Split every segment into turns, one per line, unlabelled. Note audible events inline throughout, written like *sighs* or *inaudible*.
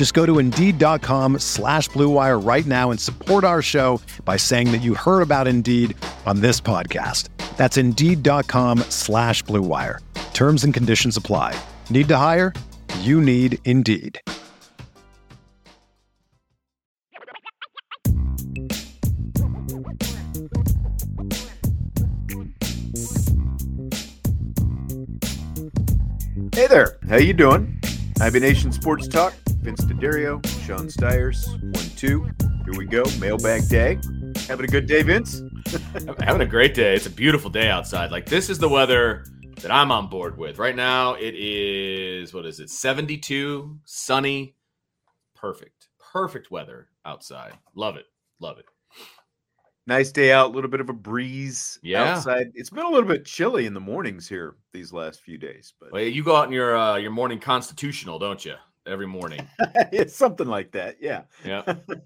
Just go to Indeed.com slash BlueWire right now and support our show by saying that you heard about Indeed on this podcast. That's Indeed.com slash BlueWire. Terms and conditions apply. Need to hire? You need Indeed.
Hey there, how you doing? IB Nation Sports Talk, Vince DeDario, Sean Stiers, one, two. Here we go, mailbag day. Having a good day, Vince? *laughs*
Having a great day. It's a beautiful day outside. Like this is the weather that I'm on board with. Right now it is what is it? 72, sunny, perfect. Perfect weather outside. Love it. Love it.
Nice day out, a little bit of a breeze
Yeah.
outside. It's been a little bit chilly in the mornings here these last few days, but
Well, you go out in your uh, your morning constitutional, don't you? Every morning. *laughs*
it's something like that. Yeah,
Yeah. *laughs*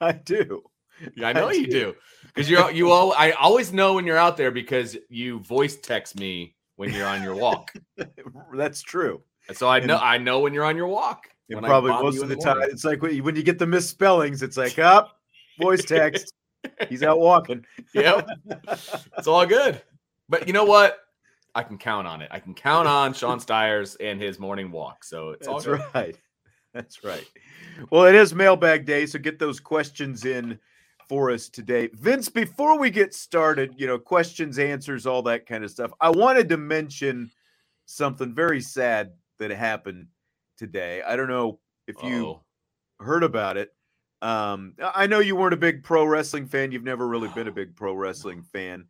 I do.
Yeah, I know
I
you
do.
Because you're you all I always know when you're out there because you voice text me when you're on your walk. *laughs*
That's true.
And so I
And-
know I know when you're on your walk.
And probably most of
in
the time, it's like when you, when you get the misspellings, it's like, up, voice text. He's out walking.
Yep. It's all good. But you know what? I can count on it. I can count on Sean *laughs* Stiers and his morning walk. So it's all
That's
good.
right. *laughs* That's right. Well, it is mailbag day, so get those questions in for us today. Vince, before we get started, you know, questions, answers, all that kind of stuff. I wanted to mention something very sad that happened today. I don't know if you
Oh,
heard about it. Um, I know you weren't a big pro wrestling fan. You've never really been a big pro wrestling fan,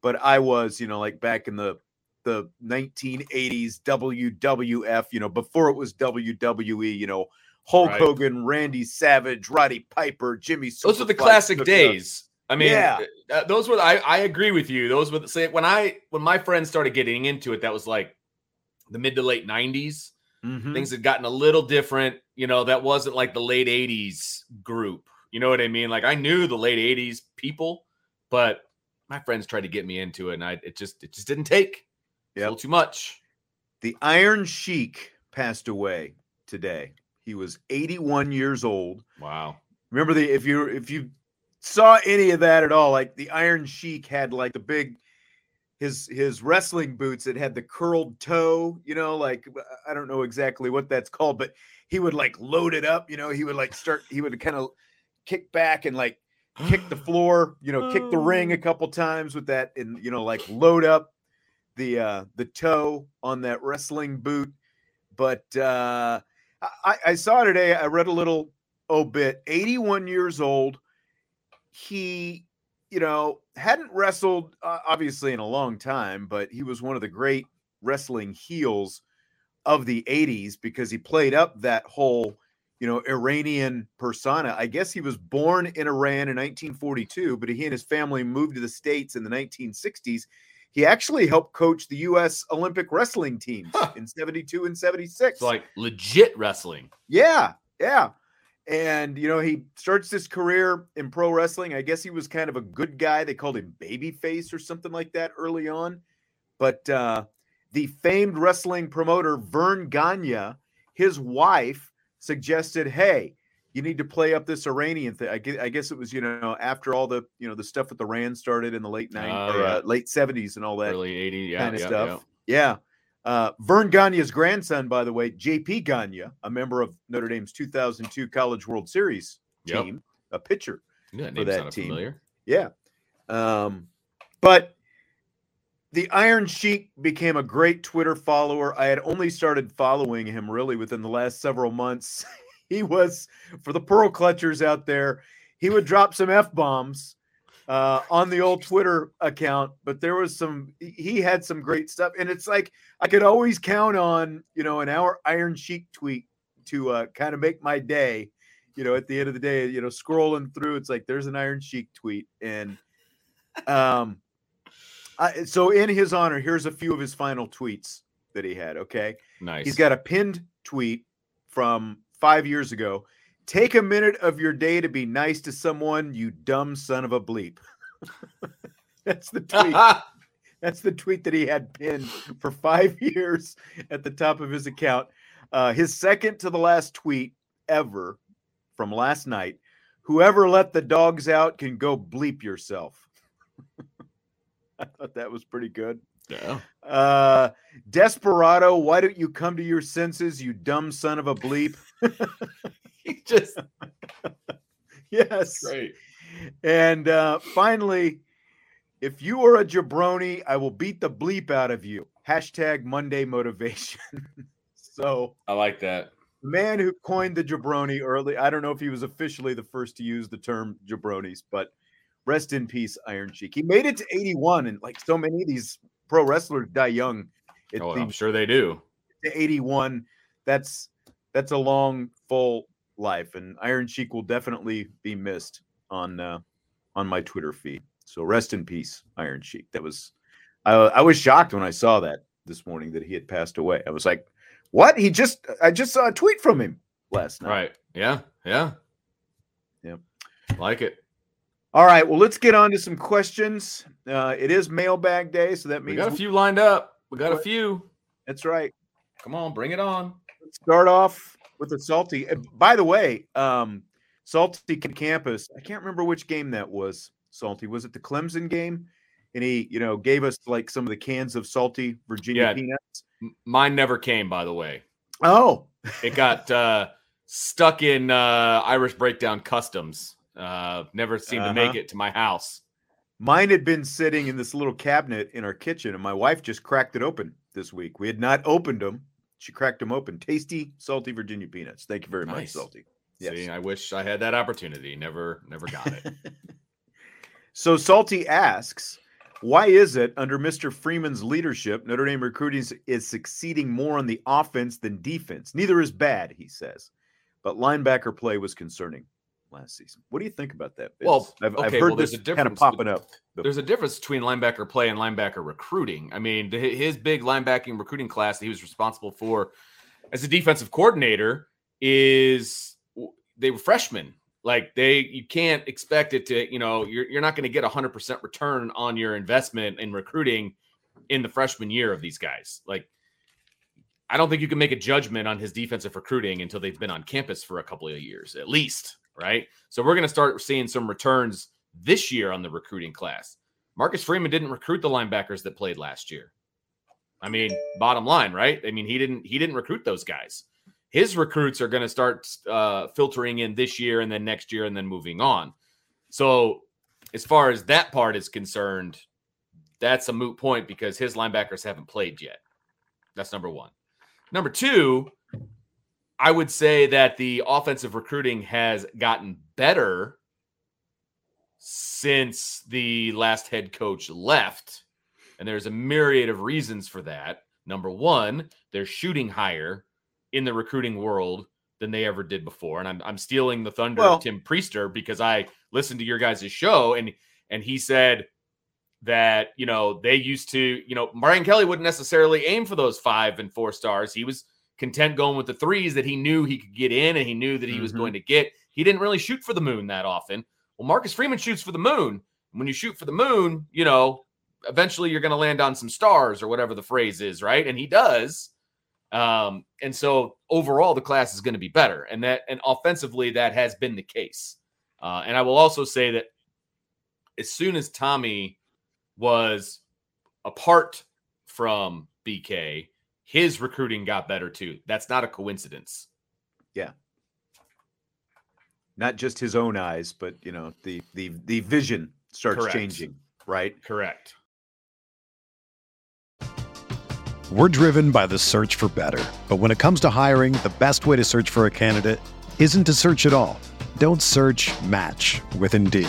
but I was, you know, like back in the the 1980s WWF, you know, before it was WWE, you know, Hulk
Right.
Hogan, Randy Savage, Roddy Piper, Jimmy.
those were the classic days. I mean,
Yeah.
uh, those were. I, I agree with you. Those were the say when I when my friends started getting into it. That was like the mid to late '90s.
Mhm.
Things had gotten a little different. You know, that wasn't like the late '80s group. You know what I mean? Like I knew the late '80s people, but my friends tried to get me into it, and I it just it just didn't take. It's A little too much.
The Iron Sheik passed away today. He was 81 years old.
Wow.
Remember the if you if you saw any of that at all, like the Iron Sheik had like the big his his wrestling boots that had the curled toe, you know, like I don't know exactly what that's called, but he would like load it up, you know, he would like start he would kind of kick back and like kick the *gasps* floor, you know, kick the ring a oh. couple times with that and you know like load up the uh the toe on that wrestling boot. But uh I, I saw today, I read a little obit, 81 years old. He, you know, hadn't wrestled uh, obviously in a long time, but he was one of the great wrestling heels of the 80s because he played up that whole, you know, Iranian persona. I guess he was born in Iran in 1942, but he and his family moved to the States in the 1960s. He actually helped coach the U.S. Olympic wrestling teams
Huh.
in 72 and 76.
It's like legit wrestling.
Yeah, yeah. And you know, he starts his career in pro wrestling. I guess he was kind of a good guy. They called him babyface or something like that early on. But uh the famed wrestling promoter Verne Gagne, his wife suggested, "Hey, you need to play up this Iranian thing." I guess, I guess it was you know after all the you know the stuff with the Rand started in the late
Oh,
nineties or
yeah.
uh, late seventies and all that
Early 80, yeah.
kind of
yeah,
stuff. Yeah. Uh, Verne Gagne's grandson, by the way, JP Gagne, a member of Notre Dame's 2002 College World Series
Yep.
team, a pitcher.
Yeah,
for that team.
familiar.
Yeah. Um, But the Iron Sheik became a great Twitter follower. I had only started following him really within the last several months. *laughs* *laughs* he was for the pearl clutchers out there. He would drop some f bombs uh, on the old Twitter account, but there was some. He had some great stuff, and it's like I could always count on you know an hour Iron Sheik tweet to uh, kind of make my day. You know, at the end of the day, you know, scrolling through, it's like there's an Iron Sheik tweet, and um, I, so in his honor, here's a few of his final tweets that he had. Okay,
nice.
He's got a pinned tweet from five years ago. Take a minute of your day to be nice to someone, you dumb son of a bleep. *laughs* That's the tweet. *laughs* That's the tweet that he had pinned for five *laughs* years at the top of his account. Uh, his second to the last tweet ever from last night whoever let the dogs out can go bleep yourself. I thought that was pretty good.
Yeah.
Uh, Desperado, why don't you come to your senses, you dumb son of a bleep? *laughs*
he just *laughs*
yes.
great.
And uh, finally, if you are a jabroni, I will beat the bleep out of you. Hashtag Monday motivation. *laughs* so
I like that.
the man who coined the jabroni early, I don't know if he was officially the first to use the term jabronis, but rest in peace, Iron Sheik. He made it to 81, and like so many of these pro wrestlers die young. At
Oh,
the-
I'm sure they do.
to 81 that's that's a long full life and Iron Sheik will definitely be missed on uh on my twitter feed so rest in peace Iron Sheik that was i, I was shocked when i saw that this morning that he had passed away i was like what he just i just saw a tweet from him last night
Right. Yeah. Yeah.
Yeah.
Like it.
All right well let's get on to some questions uh it is mailbag day so that means We
got a few lined up. We got a few.
that's right
Come on, bring it on.
Let's start off with a salty. By the way, um, salty campus. I can't remember which game that was. Salty was it the Clemson game? And he, you know, gave us like some of the cans of salty Virginia
Yeah.
peanuts.
Mine never came, by the way.
Oh,
It got uh, stuck in uh, Irish Breakdown Customs. Uh, never seemed to make
Uh-huh.
it to my house.
mine had been sitting in this little cabinet in our kitchen, and my wife just cracked it open this week. We had not opened them. She cracked them open. Tasty, salty Virginia peanuts. Thank you very much,
Nice.
salty.
See, I wish I had that opportunity. Never, never got it. *laughs*
So Salty asks, why is it under Mr. Freeman's leadership, Notre Dame recruiting is succeeding more on the offense than defense? Neither is bad, he says, but linebacker play was concerning last season. What do you think about that?
Well,
I've, I've
okay,
heard
well, there's
this
a
kind of popping up.
There's a difference between linebacker play and linebacker recruiting. I mean, the, his big linebacking recruiting class that he was responsible for as a defensive coordinator is they were freshmen. Like they, you can't expect it to. You know, you're you're not going to get a hundred percent return on your investment in recruiting in the freshman year of these guys. Like, I don't think you can make a judgment on his defensive recruiting until they've been on campus for a couple of years at least, right? So we're going to start seeing some returns this year on the recruiting class. Marcus Freeman didn't recruit the linebackers that played last year. I mean, bottom line, right? I mean, he didn't he didn't recruit those guys. His recruits are going to start uh, filtering in this year and then next year and then moving on. So, as far as that part is concerned, that's a moot point because his linebackers haven't played yet. That's number one. Number two, I would say that the offensive recruiting has gotten better since the last head coach left. And there's a myriad of reasons for that. Number one, they're shooting higher in the recruiting world than they ever did before. And I'm, I'm stealing the thunder
Well-
of Tim Prister because I listened to your guys' show and and he said that you know they used to you know Brian Kelly wouldn't necessarily aim for those five and four stars. He was content going with the threes that he knew he could get in and he knew that he was
Mhm.
going to get. He didn't really shoot for the moon that often. Well, Marcus Freeman shoots for the moon. When you shoot for the moon, you know, eventually you're going to land on some stars or whatever the phrase is, right? And he does. Um, and so overall, the class is going to be better, and that and offensively, that has been the case. Uh, and I will also say that as soon as Tommy was apart from BK, his recruiting got better too. That's not a coincidence. Yeah.
Not just his own eyes, but you know, the the the vision starts
Correct.
changing. right?
Correct.
We're driven by the search for better. But when it comes to hiring, the best way to search for a candidate isn't to search at all. Don't search match with Indeed.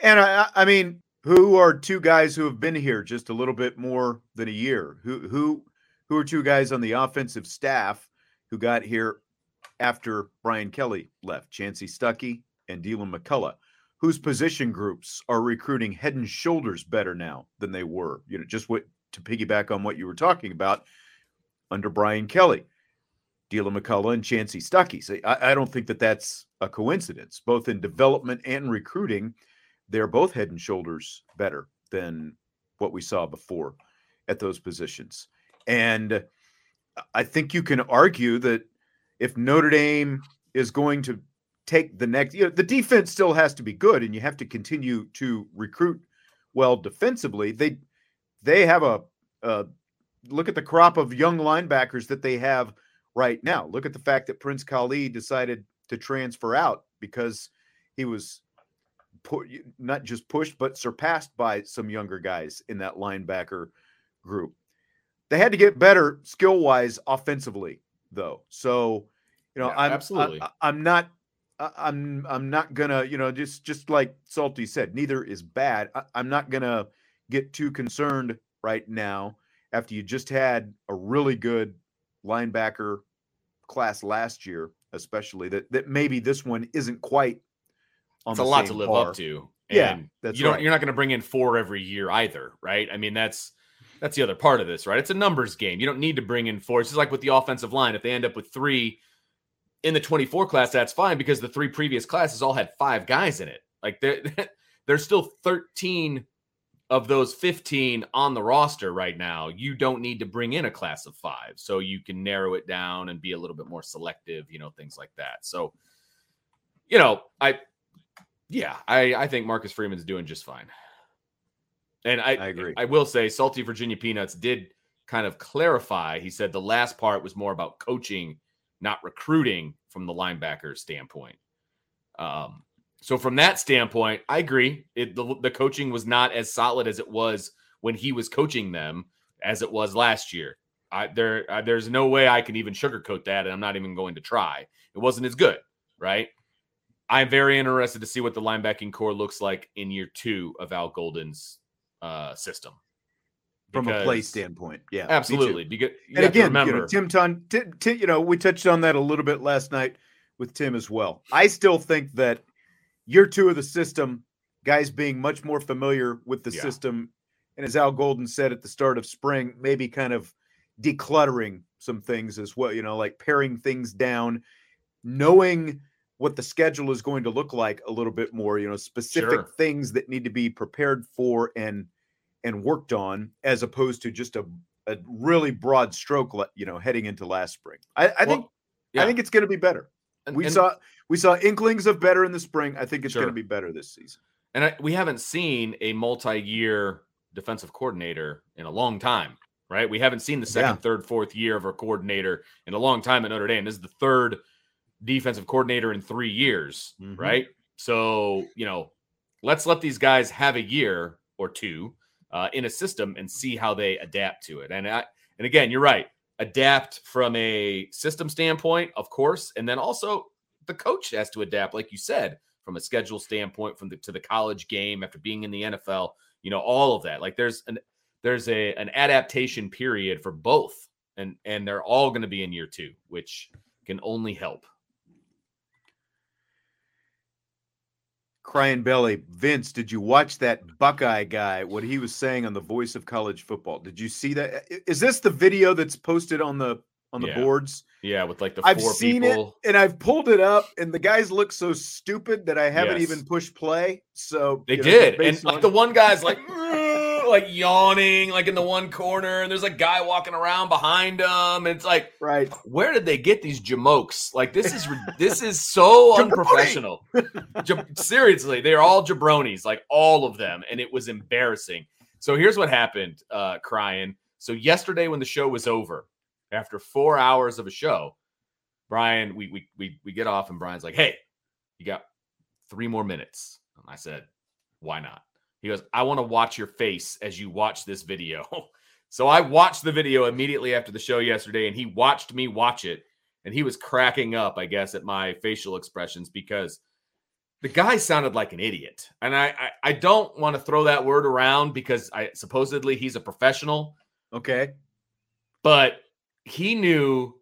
And I, I mean, who are two guys who have been here just a little bit more than a year? Who who who are two guys on the offensive staff who got here after Brian Kelly left? Chansi Stuckey and Deland McCullough, whose position groups are recruiting head and shoulders better now than they were. You know, just what to piggyback on what you were talking about under Brian Kelly. Deland McCullough and Chansi Stuckey. So I, I don't think that that's a coincidence, both in development and recruiting they're both head and shoulders better than what we saw before at those positions. And uh, I think you can argue that if Notre Dame is going to take the next, you know, the defense still has to be good, and you have to continue to recruit well defensively. They they have a, a look at the crop of young linebackers that they have right now. Look at the fact that Prince Kollie decided to transfer out because he was put not just pushed but surpassed by some younger guys in that linebacker group. They had to get better skill wise offensively though. So, you know,
Yeah,
I'm
absolutely.
I, I'm not I'm I'm not gonna you know just just like Salty said, neither is bad. I, I'm not gonna get too concerned right now after you just had a really good linebacker class last year, especially that that maybe this one isn't quite
It's a lot to live
par.
up to.
Yeah, that's
you don't
right.
you're not going to bring in four every year either, right? I mean, that's that's the other part of this, right? It's a numbers game. You don't need to bring in four. It's just like with the offensive line. If they end up with three in the 24 class, that's fine because the three previous classes all had five guys in it. Like there, *laughs* there's still 13 of those 15 on the roster right now. You don't need to bring in a class of five. So you can narrow it down and be a little bit more selective, you know, things like that. So, you know, I yeah, I, I think Marcus Freeman's doing just fine. And I,
I agree.
I will say, Salty Virginia Peanuts did kind of clarify. He said the last part was more about coaching, not recruiting from the linebacker standpoint. Um, so from that standpoint, I agree. It, the, the coaching was not as solid as it was when he was coaching them as it was last year. I, there, uh, there's no way I can even sugarcoat that, and I'm not even going to try. It wasn't as good, right? I'm very interested to see what the linebacking corps looks like in year two of Al Golden's uh, system.
from a play standpoint. Yeah.
Absolutely. Because you
And again, you know, Tim Ton, Ti- Ti- you know, we touched on that a little bit last night with Tim as well. I still think that year two of the system, guys being much more familiar with the
Yeah.
system, and as Al Golden said at the start of spring, maybe kind of decluttering some things as well. You know, like paring things down, knowing what the schedule is going to look like a little bit more. You know, specific
Sure.
things that need to be prepared for and and worked on, as opposed to just a a really broad stroke, you know, heading into last spring. I, I think
yeah.
I think it's going to be better.
and-
We
and-
saw we saw inklings of better in the spring. I think it's going to be better this season.
And I, we haven't seen a multi-year defensive coordinator in a long time, right? We haven't seen the second,
Yeah.
third, fourth year of a coordinator in a long time at Notre Dame. This is the third defensive coordinator in three years,
Mhm.
right? So, you know, let's let these guys have a year or two uh, in a system and see how they adapt to it. And I, and again, you're right. Adapt from a system standpoint, of course, and then also the coach has to adapt, like you said, from a schedule standpoint, from the to the college game after being in the NFL. You know, all of that. Like there's an there's a an adaptation period for both, and and they're all going to be in year two, which can only help.
Crying Belly, Vince, did you watch that Buckeye guy? What he was saying on the Voice of College Football? Did you see that? Is this the video that's posted on the on the
Yeah.
boards?
Yeah, with like the
I've seen
people.
it and I've pulled it up, and the guys look so stupid that I haven't
Yes.
even pushed play. So
They
you know,
did, and like the one guy's like, *laughs* like yawning, like in the one corner, and there's a guy walking around behind him. And it's like,
right.
where did they get these jamokes? Like this is *laughs* this is so unprofessional. *laughs* Seriously, they are all jabronis, like all of them, and it was embarrassing. So here's what happened, uh, crying. So yesterday when the show was over, after four hours of a show, Brian, we we we we get off, and Brian's like, "Hey, you got three more minutes." And I said, "Why not?" He goes, "I want to watch your face as you watch this video." *laughs* so I watched the video immediately after the show yesterday, and he watched me watch it, and he was cracking up, I guess, at my facial expressions because the guy sounded like an idiot, and I I, I don't want to throw that word around because I supposedly he's a professional
Okay.
but he knew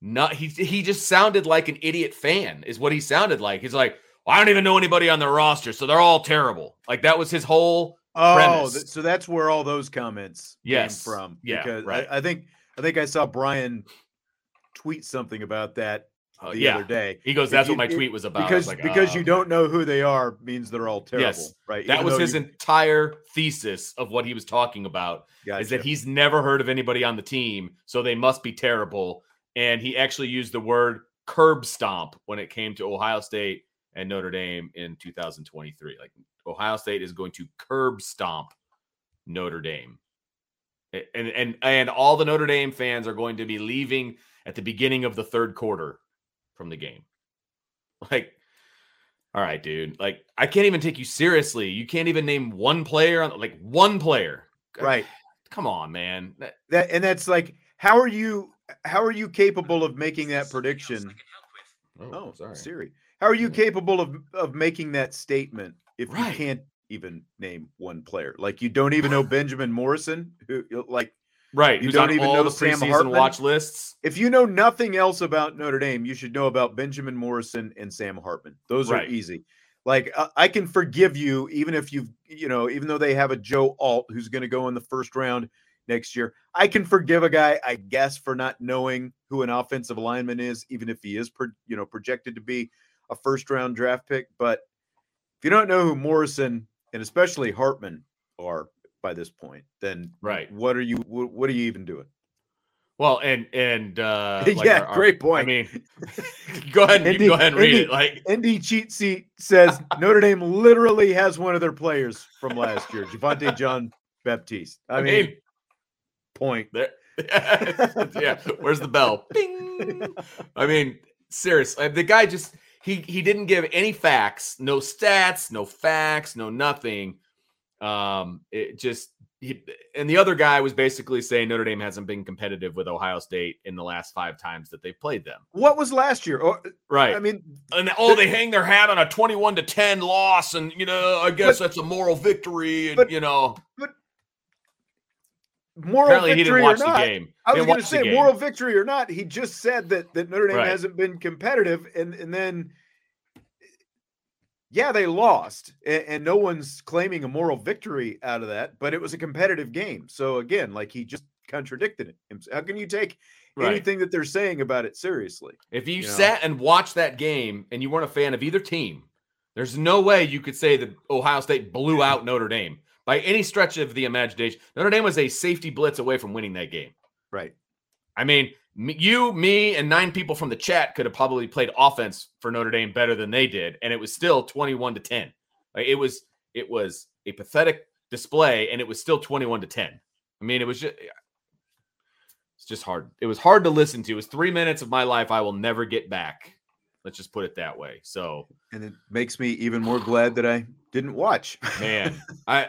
not he he just sounded like an idiot fan is what he sounded like he's like i don't even know anybody on their roster so they're all terrible like that was his whole
Oh,
premise.
th- so that's where all those comments
Yes.
came from.
Yeah,
because
right.
I, I think I think I saw Brian tweet something about that
uh,
the
yeah
other day.
he goes
If
that's
you-
what my
it-
tweet was about I was
because
like,
because
"Oh,
you don't know who they are means they're all terrible,
Yes.
right?
that
Even
was his
you-
entire thesis of what he was talking about is that he's never heard of anybody on the team so they must be terrible and he actually used the word curb stomp when it came to ohio state and notre dame in 2023 like ohio state is going to curb stomp notre dame and and and all the notre dame fans are going to be leaving at the beginning of the third quarter from the game like all right dude like i can't even take you seriously you can't even name one player on like one player
right.
come on man That-
That and that's like how are you how are you capable of making that prediction? Oh, oh sorry. Siri. How are you
mm.
capable of of making that statement if
Right.
you can't even name one player? Like you don't even know *laughs* Benjamin Morrison, who like
right
You don't
on
even know
the
Sam
preseason
Hartman?
watch lists
if you know nothing else about Notre Dame, you should know about Benjamin Morrison and Sam Hartman. Those
Right.
are easy. Like I, I can forgive you even if you've you know even though they have a Joe Alt who's going to go in the first round next year. I can forgive a guy, I guess, for not knowing who an offensive lineman is, even if he is pro, you know projected to be a first round draft pick. But if you don't know who Morrison and especially Hartman are by this point, then
Right.
what are you what, what are you even doing?
well and and uh *laughs* like
Yeah,
our- our-
great point.
i mean *laughs* go ahead you
Indy-
go ahead and read
Indy-
it like *laughs*
ND cheat sheet says Notre Dame literally has one of their players from last year, Javante John Baptiste. I,
i
mean,
mean
point.
there yeah where's the bell Bing. i mean seriously the guy just he he didn't give any facts no stats no facts no nothing um it just he, and the other guy was basically saying Notre Dame hasn't been competitive with Ohio State in the last five times that they've played them.
What was last year? Oh,
Right.
I mean,
and oh, they hang their hat on a 21 to 10 loss, and you know, I guess that's a moral victory. And
but-
you know,
moral
apparently he
victory
didn't watch
or
the
not.
game.
I was going to say moral victory or not. He just said that that Notre Dame
Right.
hasn't been competitive, and and then yeah, they lost, and, and no one's claiming a moral victory out of that. But it was a competitive game. So again, like he just contradicted it. How can you take
Right.
anything that they're saying about it seriously?
If you,
you know?
sat and watched that game and you weren't a fan of either team, there's no way you could say that Ohio State blew out Notre Dame by any stretch of the imagination. Notre Dame was a safety blitz away from winning that game.
Right.
I mean, you, me, and nine people from the chat could have probably played offense for Notre Dame better than they did, and it was still 21 to 10. Like, it was it was a pathetic display, and it was still 21 to 10. I mean, it was just it's just hard. It was hard to listen to. It was three minutes of my life I will never get back. Let's just put it that way. So,
and it makes me even more glad that I didn't watch. *laughs*
man, I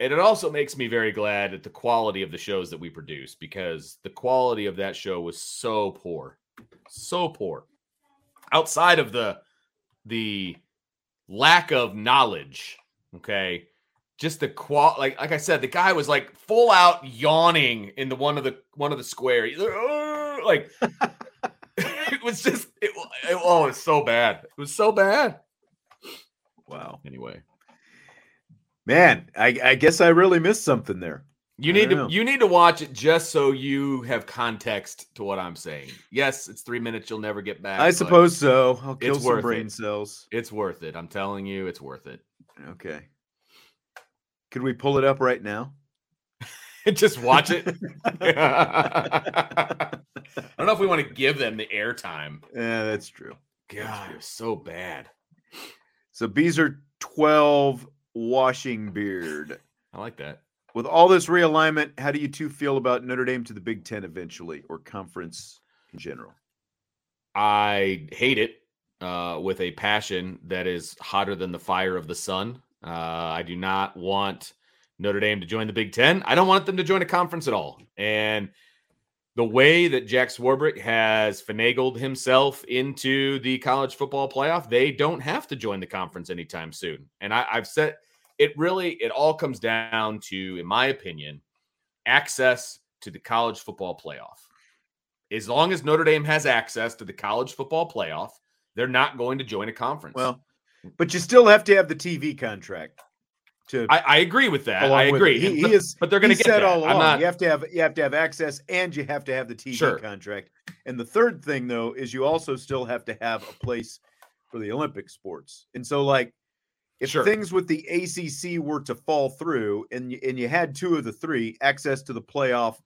and it also makes me very glad at the quality of the shows that we produce because the quality of that show was so poor, so poor. Outside of the the lack of knowledge, okay, just the qual like like I said, the guy was like full out yawning in the one of the one of the square. Like, *laughs* *laughs* it was just it, it, oh, it's so bad. It was so bad.
Wow.
Anyway,
man, I, I guess I really missed something there.
You need to know. you need to watch it just so you have context to what I'm saying. Yes, it's three minutes you'll never get back.
I suppose so. I'll kill some brain
it.
cells.
It's worth it. I'm telling you, it's worth it.
Okay. Could we pull it up right now? *laughs*
just watch it. I don't know if we want to give them the airtime. *laughs*
Yeah, that's true.
God, it's so bad.
So Beezer 12 washing beard.
I like that.
With all this realignment, how do you two feel about Notre Dame to the Big Ten eventually or conference in general?
I hate it uh, with a passion that is hotter than the fire of the sun. Uh, I do not want Notre Dame to join the Big Ten. I don't want them to join a conference at all. And the way that Jack Swarbrick has finagled himself into the college football playoff, they don't have to join the conference anytime soon. And I, I've said it really, it all comes down to, in my opinion, access to the college football playoff. As long as Notre Dame has access to the college football playoff, they're not going to join a conference.
Well, but you still have to have the TV contract. To
I, I agree with that. I agree.
He, he, is,
but they're going to get
said
that.
all along. Not, you have to have you have to have access, and you have to have the TV
sure.
contract. And the third thing, though, is you also still have to have a place for the Olympic sports. And so, like, if
sure.
things with the ACC were to fall through, and you, and you had two of the three, access to the playoff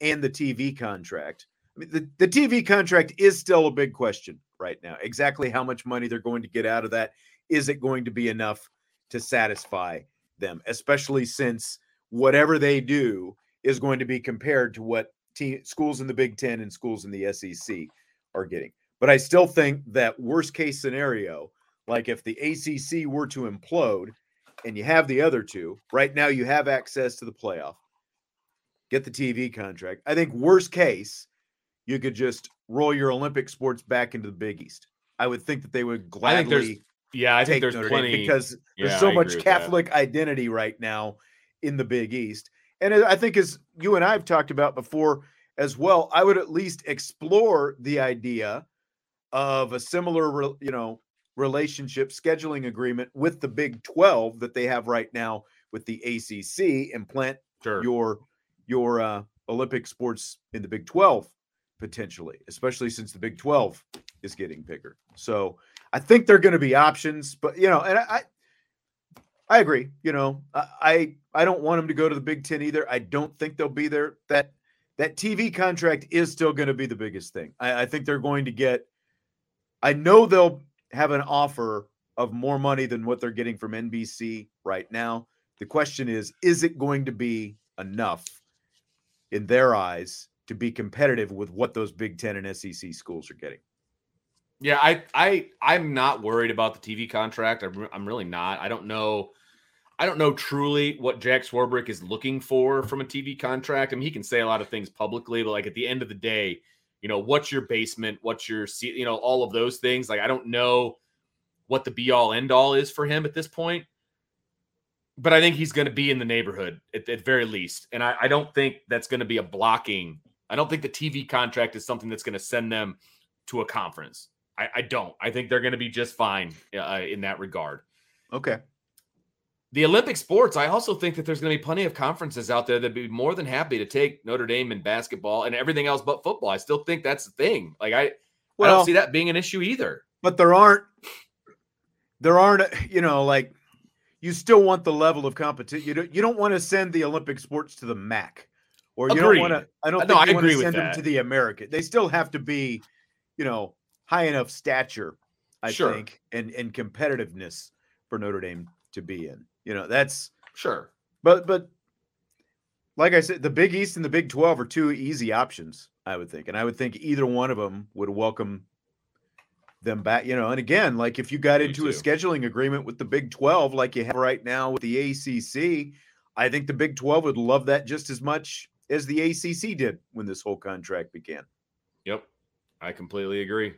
and the TV contract. I mean, the, the TV contract is still a big question right now. Exactly how much money they're going to get out of that is it going to be enough to satisfy them, especially since whatever they do is going to be compared to what te- schools in the Big Ten and schools in the SEC are getting. But I still think that worst case scenario, like if the ACC were to implode and you have the other two, right now you have access to the playoff, get the TV contract. I think worst case, you could just roll your Olympic sports back into the Big East. I would think that they would gladly
yeah, I think there's
Notre
plenty
Dame because there's so
I
much Catholic identity right now in the Big East. And I think as you and I have talked about before as well, I would at least explore the idea of a similar, you know, relationship scheduling agreement with the Big 12 that they have right now with the ACC and plant
sure.
your your uh, Olympic sports in the Big 12 potentially, especially since the Big 12 is getting bigger. So I think they're going to be options, but you know, and I, I agree. You know, I I don't want them to go to the Big Ten either. I don't think they'll be there. That that TV contract is still going to be the biggest thing. I, I think they're going to get. I know they'll have an offer of more money than what they're getting from NBC right now. The question is, is it going to be enough in their eyes to be competitive with what those Big Ten and SEC schools are getting?
Yeah, I I I'm not worried about the TV contract. I'm, I'm really not. I don't know. I don't know truly what Jack Swarbrick is looking for from a TV contract. I mean, he can say a lot of things publicly, but like at the end of the day, you know, what's your basement? What's your seat, you know, all of those things. Like I don't know what the be all end all is for him at this point. But I think he's going to be in the neighborhood at, at very least. And I, I don't think that's going to be a blocking. I don't think the TV contract is something that's going to send them to a conference. I, I don't. I think they're going to be just fine uh, in that regard.
Okay.
The Olympic sports, I also think that there's going to be plenty of conferences out there that'd be more than happy to take Notre Dame in basketball and everything else but football. I still think that's the thing. Like I, well, I don't see that being an issue either.
But there aren't, there aren't, you know, like you still want the level of competition. You don't, you don't want to send the Olympic sports to the MAC, or you
Agreed.
don't want to. I don't.
No,
think
I
you
agree
want to
with
send them
that.
to the American. They still have to be, you know, high enough stature, I
Sure.
think, and and competitiveness for Notre Dame to be in. You know, that's
Sure.
but but like I said, the Big East and the Big 12 are two easy options, I would think. And I would think either one of them would welcome them back, you know. And again, like if you got
Me
into a scheduling agreement with the Big 12 like you have right now with the ACC, I think the Big 12 would love that just as much as the ACC did when this whole contract began.
Yep. I completely agree.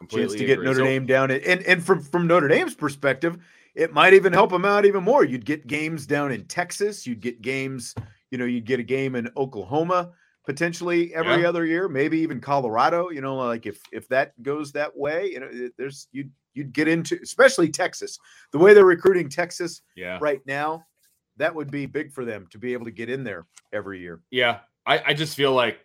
Chance
Completely
to get
agree.
Notre
So-
Dame down. And, and from from Notre Dame's perspective, it might even help them out even more. You'd get games down in Texas. You'd get games. You know, you'd get a game in Oklahoma potentially every
Yeah.
other year, maybe even Colorado. You know, like if if that goes that way, you know, there's you'd you'd get into especially Texas. The way they're recruiting Texas
Yeah.
right now, that would be big for them to be able to get in there every year.
Yeah. I, I just feel like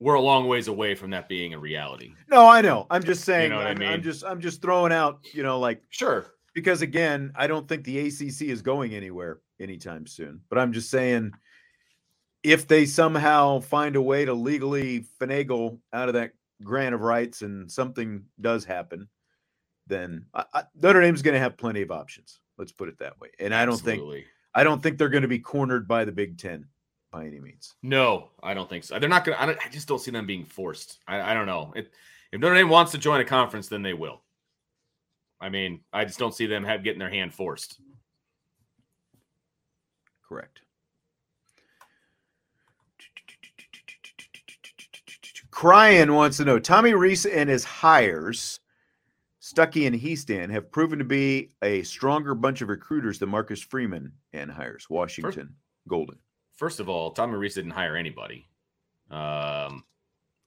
we're a long ways away from that being a reality.
No, I know. I'm just saying.
You know what I
I'm, I'm just I'm just throwing out. You know, like
Sure.
because again, I don't think the ACC is going anywhere anytime soon. But I'm just saying, if they somehow find a way to legally finagle out of that grant of rights and something does happen, then I, I, Notre Dame's going to have plenty of options. Let's put it that way. And I don't think I don't think they're going to be cornered by the Big Ten by any means.
No, I don't think so. They're not gonna. I, don't, I just don't see them being forced. I, I don't know. It, if Notre Dame wants to join a conference, then they will. I mean, I just don't see them have getting their hand forced.
Correct. Cryan wants to know Tommy Rees and his hires, Stuckey and Hiestand, have proven to be a stronger bunch of recruiters than Marcus Freeman and hires Washington Golden.
First of all, Tommy Rees didn't hire anybody. Um,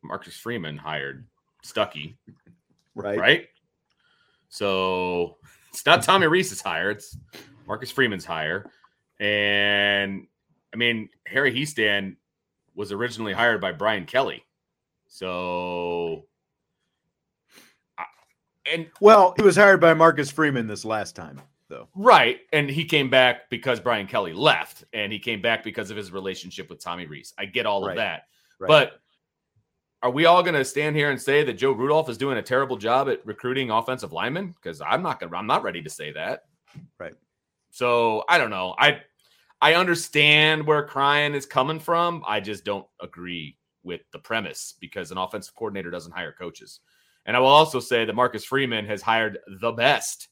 Marcus Freeman hired Stuckey,
Right.
right? So it's not Tommy Rees's hire; it's Marcus Freeman's hire. And I mean, Harry Hiestand was originally hired by Brian Kelly. So, I- and
Well, he was hired by Marcus Freeman this last time, though.
right, and he came back because Brian Kelly left, and he came back because of his relationship with Tommy Rees. I get all
Right.
of that,
Right.
but are we all going to stand here and say that Joe Rudolph is doing a terrible job at recruiting offensive linemen? Because I'm not going. I'm not ready to say that.
Right.
So I don't know. I I understand where crying is coming from. I just don't agree with the premise because an offensive coordinator doesn't hire coaches. And I will also say that Marcus Freeman has hired the best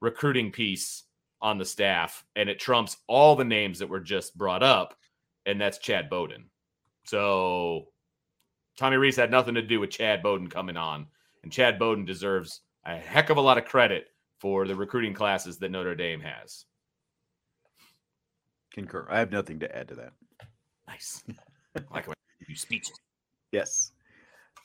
recruiting piece on the staff, and it trumps all the names that were just brought up, and that's Chad Bowden. So Tommy Rees had nothing to do with Chad Bowden coming on, and Chad Bowden deserves a heck of a lot of credit for the recruiting classes that Notre Dame has.
Concur. I have nothing to add to that.
Nice. *laughs* I like when you speeches.
Yes.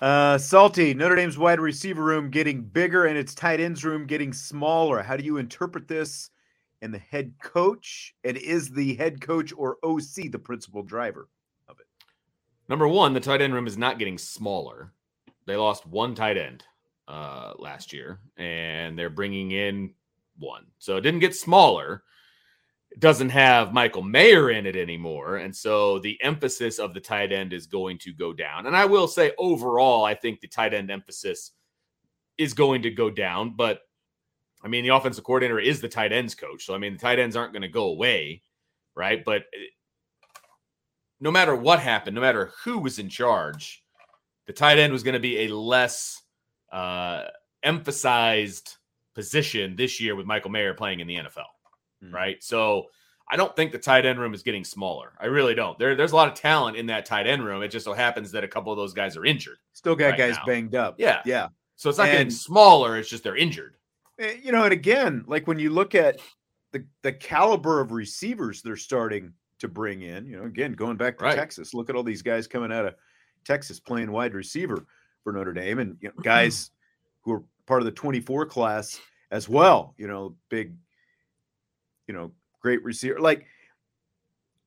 Uh, Salty, Notre Dame's wide receiver room getting bigger and its tight ends room getting smaller. How do you interpret this? And the head coach, and is the head coach or OC the principal driver? Of it?
Number one, the tight end room is not getting smaller. They lost one tight end uh, last year, and they're bringing in one. So it didn't get smaller. Doesn't have Michael Mayer in it anymore. And so the emphasis of the tight end is going to go down. And I will say, overall, I think the tight end emphasis is going to go down. But I mean, the offensive coordinator is the tight ends coach. So, I mean, the tight ends aren't going to go away, right? But eh, no matter what happened, no matter who was in charge, the tight end was going to be a less uh, emphasized position this year with Michael Mayer playing in the NFL,
Mhm.
right? So I don't think the tight end room is getting smaller. I really don't. There, there's a lot of talent in that tight end room. It just so happens that a couple of those guys are injured.
Still got
Right
guys
now.
banged up.
Yeah.
Yeah.
So it's not getting smaller. It's just they're injured.
Eh, You know, and again, like when you look at the, the caliber of receivers they're starting to bring in, you know, again, going back to
Right.
Texas, look at all these guys coming out of Texas playing wide receiver for Notre Dame and you
Mm-hmm.
know, guys who are part of the 24 class as well, you know, big, you know, great receiver. Like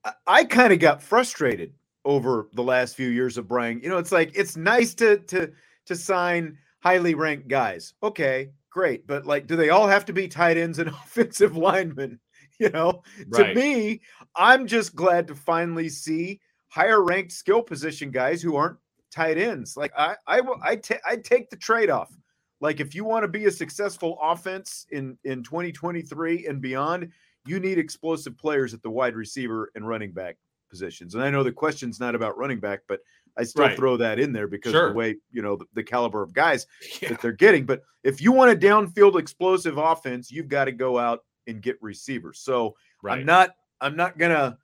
I, I kind of got frustrated over the last few years of Brian. You know, it's like it's nice to to to sign highly ranked guys. Okay, great. But like, do they all have to be tight ends and *laughs* offensive linemen? You know,
Right.
to me, I'm just glad to finally see higher ranked skill position guys who aren't tight ends. Like I, I, will- I, ta- I take the trade off. Like if you want to be a successful offense in in 2023 and beyond, you need explosive players at the wide receiver and running back positions. And I know the question's not about running back, but I still
Right.
throw that in there because
Sure.
of the way, you know, the, the caliber of guys *laughs*
Yeah.
that they're getting. But if you want a downfield explosive offense, you've got to go out and get receivers. So
Right.
I'm not I'm not gonna,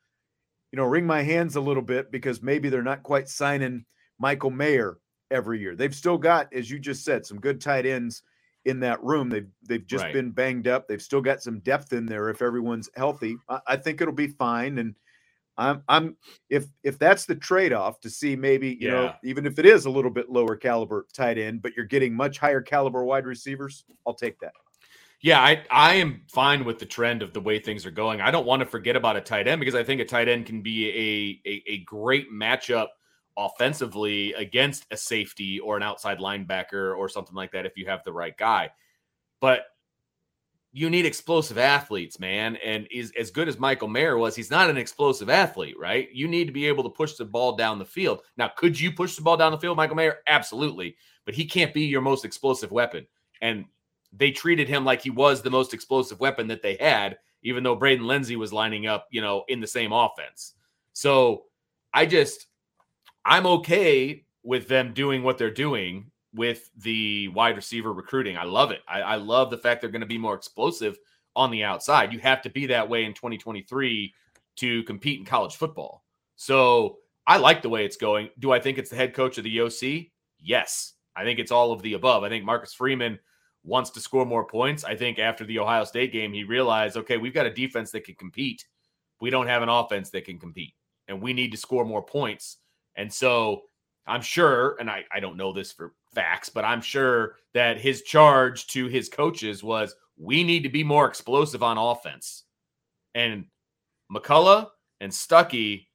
you know, wring my hands a little bit because maybe they're not quite signing Michael Mayer every year. They've still got, as you just said, some good tight ends in that room. They've they've just
Right.
been banged up. They've still got some depth in there if everyone's healthy. I, I think it'll be fine. And I'm I'm if if that's the trade-off to see maybe, you know, even if it is a little bit lower caliber tight end, but you're getting much higher caliber wide receivers, I'll take that.
Yeah, I, I am fine with the trend of the way things are going. I don't want to forget about a tight end because I think a tight end can be a, a, a great matchup offensively against a safety or an outside linebacker or something like that if you have the right guy. But you need explosive athletes, man. And is as good as Michael Mayer was, he's not an explosive athlete, right? You need to be able to push the ball down the field. Now, could you push the ball down the field, Michael Mayer? Absolutely. But he can't be your most explosive weapon. And they treated him like he was the most explosive weapon that they had, even though Braden Lenzy was lining up, you know, in the same offense. So I just, I'm okay with them doing what they're doing with the wide receiver recruiting. I love it. I, I love the fact they're going to be more explosive on the outside. You have to be that way in 2023 to compete in college football. So I like the way it's going. Do I think it's the head coach of the OC? Yes. I think it's all of the above. I think Marcus Freeman wants to score more points. I think after the Ohio State game, he realized, okay, we've got a defense that can compete. We don't have an offense that can compete, and we need to score more points. And so I'm sure, and I, I don't know this for facts, but I'm sure that his charge to his coaches was we need to be more explosive on offense. And McCullough and Stuckey,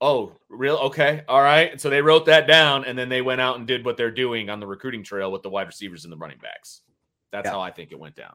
oh, real? Okay. All right. And so they wrote that down and then they went out and did what they're doing on the recruiting trail with the wide receivers and the running backs. That's
Yeah.
how I think it went down.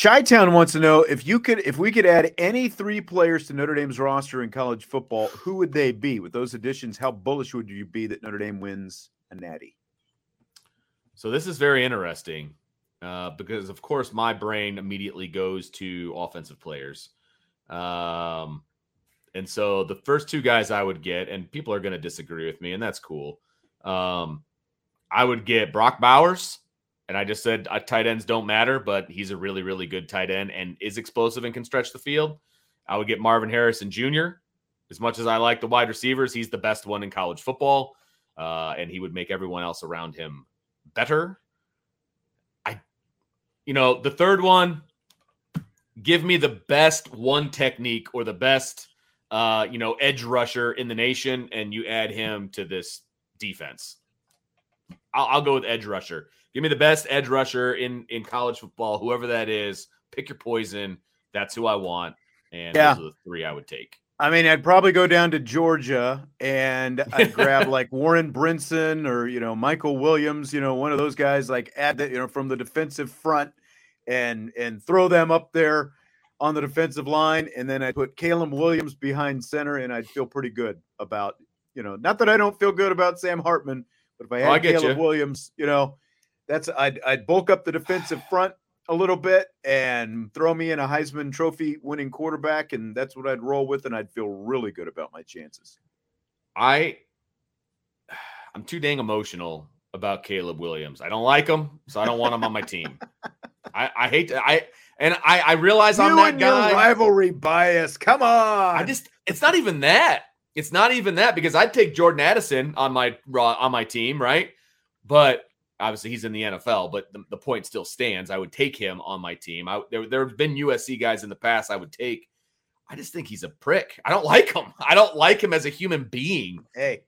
Chi-Town wants to know if you could if we could add any three players to Notre Dame's roster in college football, who would they be? With those additions, how bullish would you be that Notre Dame wins a natty?
So this is very interesting uh, because, of course, my brain immediately goes to offensive players. Um, and so the first two guys I would get, and people are going to disagree with me, and that's cool. Um, I would get Brock Bowers, and I just said uh, tight ends don't matter, but he's a really, really good tight end and is explosive and can stretch the field. I would get Marvin Harrison Jr. As much as I like the wide receivers, he's the best one in college football, uh, and he would make everyone else around him better. I, you know, the third one, give me the best one technique or the best, uh, you know, edge rusher in the nation, and you add him to this defense. I'll, I'll go with edge rusher. Give me the best edge rusher in in college football, whoever that is. Pick your poison. That's who I want, and
Yeah.
those are the three I would take.
I mean, I'd probably go down to Georgia and I'd grab *laughs* like Warren Brinson or you know Mykel Williams, you know, one of those guys like add that you know from the defensive front and and throw them up there on the defensive line, and then I'd put Caleb Williams behind center, and I'd feel pretty good about you know not that I don't feel good about Sam Hartman, but if I
Oh, I
Caleb
you.
Williams, you know, that's I'd I'd bulk up the defensive *sighs* front a little bit and throw me in a Heisman Trophy winning quarterback, and that's what I'd roll with, and I'd feel really good about my chances.
I *sighs* I'm too dang emotional about Caleb Williams. I don't like him, so I don't want him on my team. *laughs* I, I hate to, I and I, I realize I'm
you
that
and your
guy.
rivalry bias. Come on.
I just it's not even that. It's not even that because I'd take Jordan Addison on my raw on my team, right? But obviously he's in the NFL, but the, the point still stands. I would take him on my team. I, there there have been USC guys in the past I would take. I just think he's a prick. I don't *laughs* like him. I don't like him as a human being.
hey.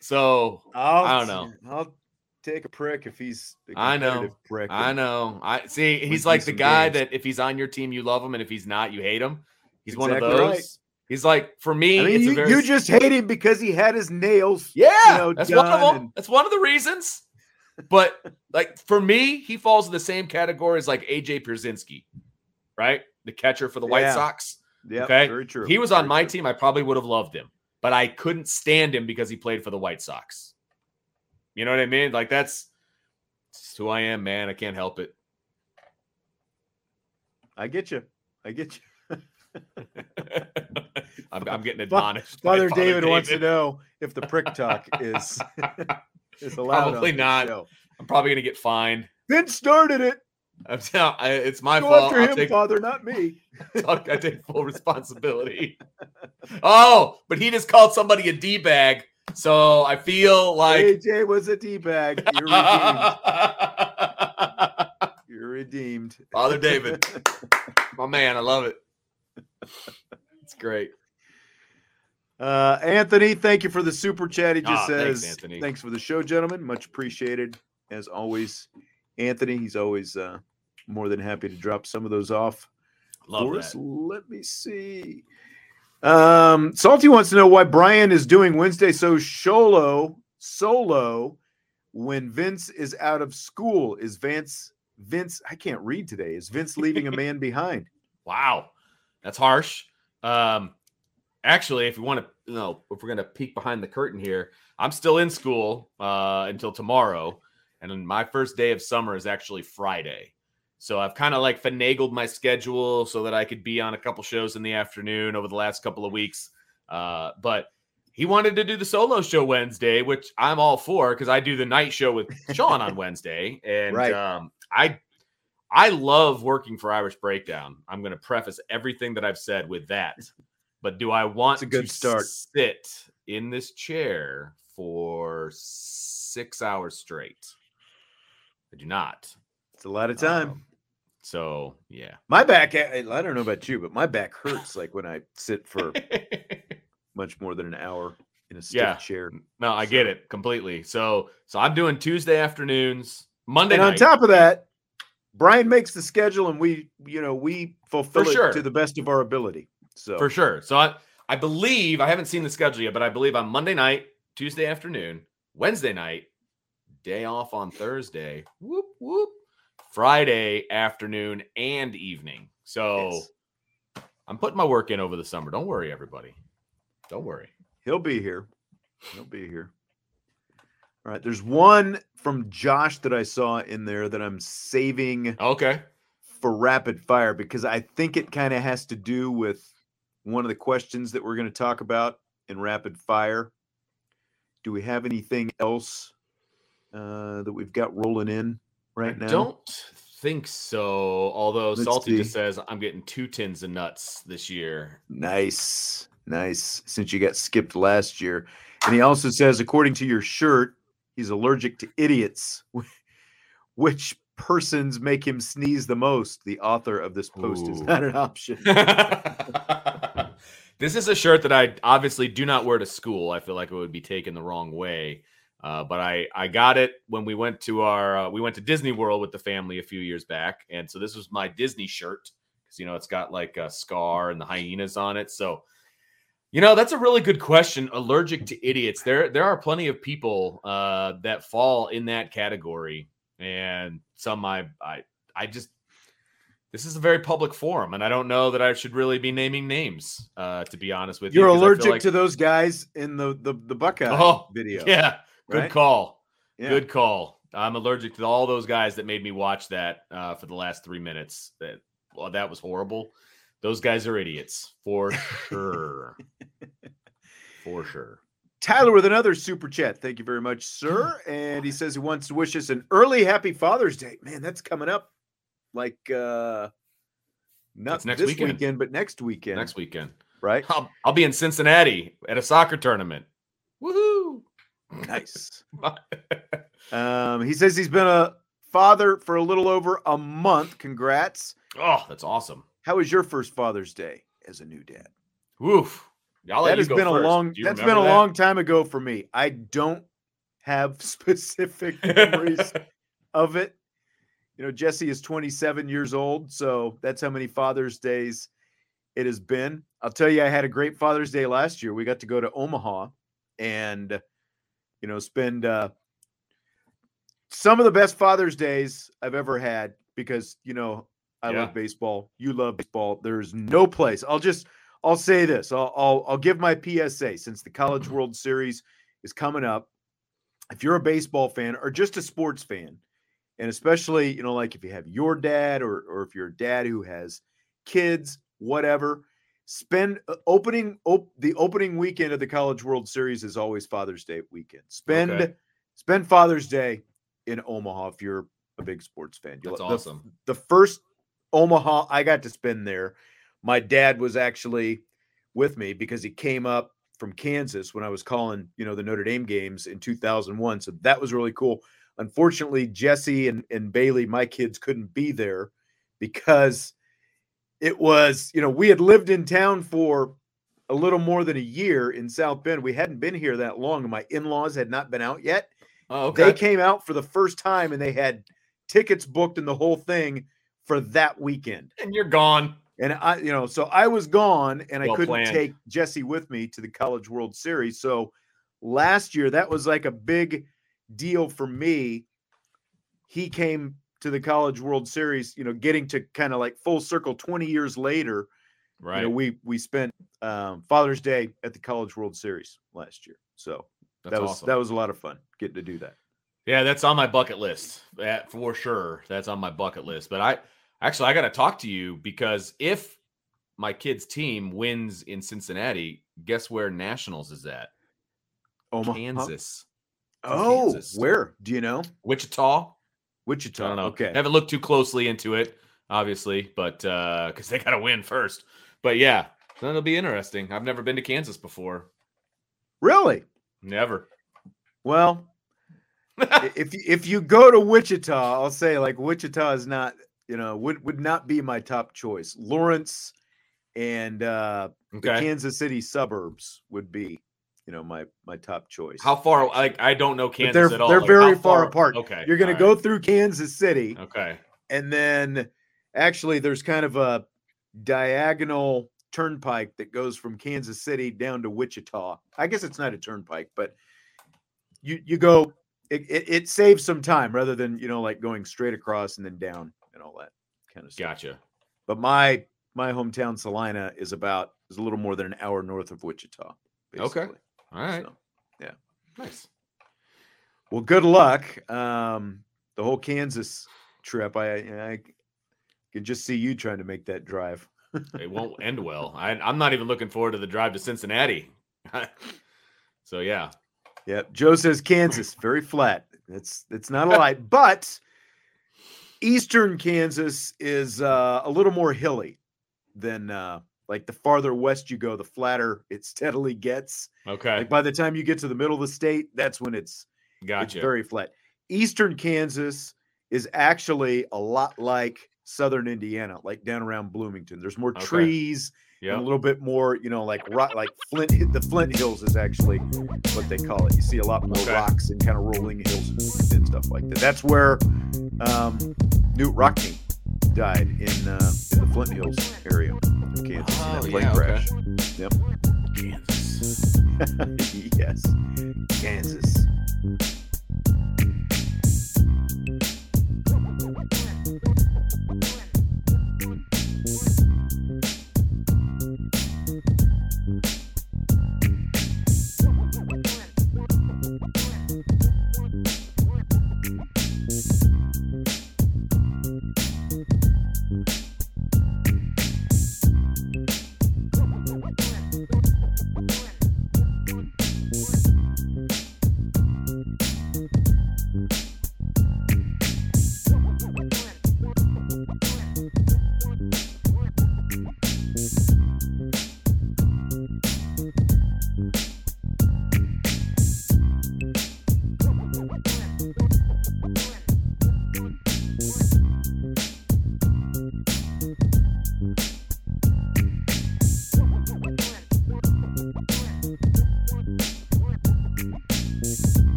So
I'll,
I don't know.
I'll take a prick if he's. a
I know.
Prick
I know. I see. He's like the guy
games.
that if he's on your team, you love him, and if he's not, you hate him. He's one of
Exactly
those.
right.
He's like for me.
I mean,
it's
you,
a very
you just hate him because he had his nails.
yeah.
know,
that's one of them.
and-
That's one of the reasons. But like for me, he falls in the same category as like AJ Pierzynski, right? The catcher for the White
Yeah.
Sox.
Yeah,
Okay.
very true.
He was on
very
my
true.
team, I probably would have loved him, but I couldn't stand him because he played for the White Sox. You know what I mean? Like that's, who I am, man. I can't help it.
I get you. I get you. *laughs*
I'm, I'm getting admonished. by
Father David, wants to know if the prick talk is *laughs* is allowed.
Probably not.
show.
I'm probably gonna get fined.
Vince started it.
I'm tell- I, it's my
Go
fault.
after
I'll
him,
take,
Father, not me. *laughs*
I'll- I take full responsibility. oh, but he just called somebody a d bag, so I feel like.
AJ was a d bag. You're redeemed. *laughs* You're redeemed.
Father *laughs* David, my man, I love it. It's great.
Uh, Anthony, thank you for the super chat. He just
Ah, thanks,
says,
Anthony.
thanks for the show, gentlemen. Much appreciated. As always, Anthony, he's always uh, more than happy to drop some of those off.
Love
for us. Let me see. Um, Salty wants to know why Bryan is doing Wednesday so solo solo when Vince is out of school. Is Vince Vince? I can't read today. Is Vince leaving a *laughs* man behind?
Wow, that's harsh. Um, actually, if we want to, you know, if we're gonna peek behind the curtain here, I'm still in school uh, until tomorrow, and my first day of summer is actually Friday. So I've kind of like finagled my schedule so that I could be on a couple shows in the afternoon over the last couple of weeks. Uh, but he wanted to do the solo show Wednesday, which I'm all for because I do the night show with Sean on *laughs* Wednesday, and
Right.
um, I I love working for Irish Breakdown. I'm going to preface everything that I've said with that. But do I want to
start.
sit in this chair for six hours straight? I do not.
It's a lot of time.
Um, so yeah.
my back, I, I don't know about you, but my back hurts like when I sit for *laughs* much more than an hour in a stiff
Yeah.
chair.
no, I get it completely. So so I'm doing Tuesday afternoons, Monday
and on top of that, Bryan makes the schedule, and we, you know, we fulfill
For
it
sure.
to the best of our ability. So
For sure. So I, I believe I haven't seen the schedule yet, but I believe on Monday night, Tuesday afternoon, Wednesday night, day off on Thursday, whoop whoop, Friday afternoon and evening. So
Yes.
I'm putting my work in over the summer. Don't worry, everybody. Don't worry.
He'll be here. He'll be here. All right. There's one from Josh that I saw in there that I'm saving
Okay.
for rapid fire because I think it kind of has to do with one of the questions that we're going to talk about in rapid fire. Do we have anything else uh, that we've got rolling in right
I
now?
don't think so. Although
Let's
Salty just says I'm getting two tins of nuts this year.
Nice. Nice. Since you got skipped last year. And he also says, according to your shirt, he's allergic to idiots. *laughs* Which persons make him sneeze the most? The author of this post is not an option. *laughs* *laughs*
this is a shirt that I obviously do not wear to school. I feel like it would be taken the wrong way. Uh, but I I got it when we went to our uh, we went to Disney World with the family a few years back, and so this was my Disney shirt because you know it's got like a scar and the hyenas on it. So you know that's a really good question. Allergic to idiots. There there are plenty of people uh, that fall in that category, and some I I I just this is a very public forum, and I don't know that I should really be naming names. Uh, to be honest with
You're
you, feel
allergic
like-
to those guys in the the, the Buckeye
Oh,
video. *laughs*
Yeah, good
right?
call.
Yeah.
Good call. I'm allergic to all those guys that made me watch that uh, for the last three minutes. That well, that was horrible. Those guys are idiots for sure. *laughs* for sure.
Tyler with another super chat. Thank you very much, sir. *laughs* And he says he wants to wish us an early happy Father's Day. Man, that's coming up like uh not
next
this
weekend.
weekend, but next weekend.
Next weekend,
right?
I'll, I'll be in Cincinnati at a soccer tournament. Woohoo!
Nice. *laughs* Um, he says he's been a father for a little over a month. Congrats.
oh, that's awesome.
How was your first Father's Day as a new dad?
Woof. I'll
that has been a long that's been a
that?
long time ago for me. I don't have *laughs* specific memories *laughs* of it. You know, Jesse is 27 years old, so that's how many Father's Days it has been. I'll tell you, I had a great Father's Day last year. We got to go to Omaha and, you know, spend uh, some of the best Father's Days I've ever had because, you know, I
Yeah.
love baseball. You love baseball. There's no place. I'll just, I'll say this. I'll, I'll, I'll give my PSA since the College World Series is coming up. If you're a baseball fan or just a sports fan, and especially, you know, like if you have your dad or, or if you're a dad who has kids, whatever, spend uh, opening op- the opening weekend of the College World Series is always Father's Day weekend. Spend
Okay.
spend Father's Day in Omaha if you're a big sports fan. You'll-
That's
the-
awesome.
the first Omaha I got to spend there, my dad was actually with me because he came up from Kansas when I was calling, you know, the Notre Dame games in 2001. So that was really cool. Unfortunately, Jesse and, and Bailey, my kids, couldn't be there because it was, you know, we had lived in town for a little more than a year in South Bend. We hadn't been here that long, and my in laws had not been out yet.
Oh,
They came out for the first time and they had tickets booked and the whole thing for that weekend.
and you're gone.
And I, you know, so I was gone and I couldn't
planned.
take Jesse with me to the College World Series. So last year, that was like a big deal for me. He came to the College World Series, you know, getting to kind of like full circle 20 years later.
Right.
You know, we we spent um, Father's Day at the College World Series last year. So
That's
that was
awesome.
that was a lot of fun getting to do that.
Yeah, that's on my bucket list. That for sure. That's on my bucket list. But I actually I got to talk to you because if my kid's team wins in Cincinnati, guess where Nationals is at?
Omaha.
Kansas.
Oh,
Kansas.
where do you know?
Wichita?
Wichita.
I don't know.
Okay.
Haven't looked too closely into it, obviously, but uh because they gotta win first. But yeah, that'll be interesting. I've never been to Kansas before.
Really?
Never.
Well, *laughs* if you- if you go to Wichita, I'll say like Wichita is not, you know, would would not be my top choice. Lawrence and uh the. Kansas City suburbs would be, you know, my my top choice.
How far like I don't know
But
Kansas
they're
at all.
they're
Like,
very
how
far, apart.
Okay.
You're going to go through Kansas City.
Okay.
and then actually there's kind of a diagonal turnpike that goes from Kansas City down to Wichita. I guess it's not a turnpike, but you you go it, it, it saves some time rather than you know like going straight across and then down and all that kind of stuff.
Gotcha.
But my my hometown Salina is about is a little more than an hour north of Wichita.
Okay.
Basically.
All right.
So,
Nice.
well, good luck. Um, the whole Kansas trip, I I can just see you trying to make that drive. *laughs*
It won't end well. I, I'm not even looking forward to the drive to Cincinnati. *laughs* so yeah.
Yep. Joe says Kansas, very flat. That's it's not a lie, *laughs* but eastern Kansas is uh, a little more hilly than uh, like the farther west you go, the flatter *laughs* it steadily gets.
Okay.
Like by the time you get to the middle of the state, that's when it's
Gotcha.
it's very flat. Eastern Kansas is actually a lot like southern Indiana, like down around Bloomington. There's more
Okay.
trees and
yeah.
a little bit more, you know, like rock, like Flint. The Flint Hills is actually what they call it. You see a lot more
Okay.
rocks and kind of rolling hills and stuff like that. That's where um, Knute Rockne died in uh, in the Flint Hills area Kansas in
Oh,
that plane
yeah, okay.
crash. Yep.
Kansas. *laughs*
yes, Kansas.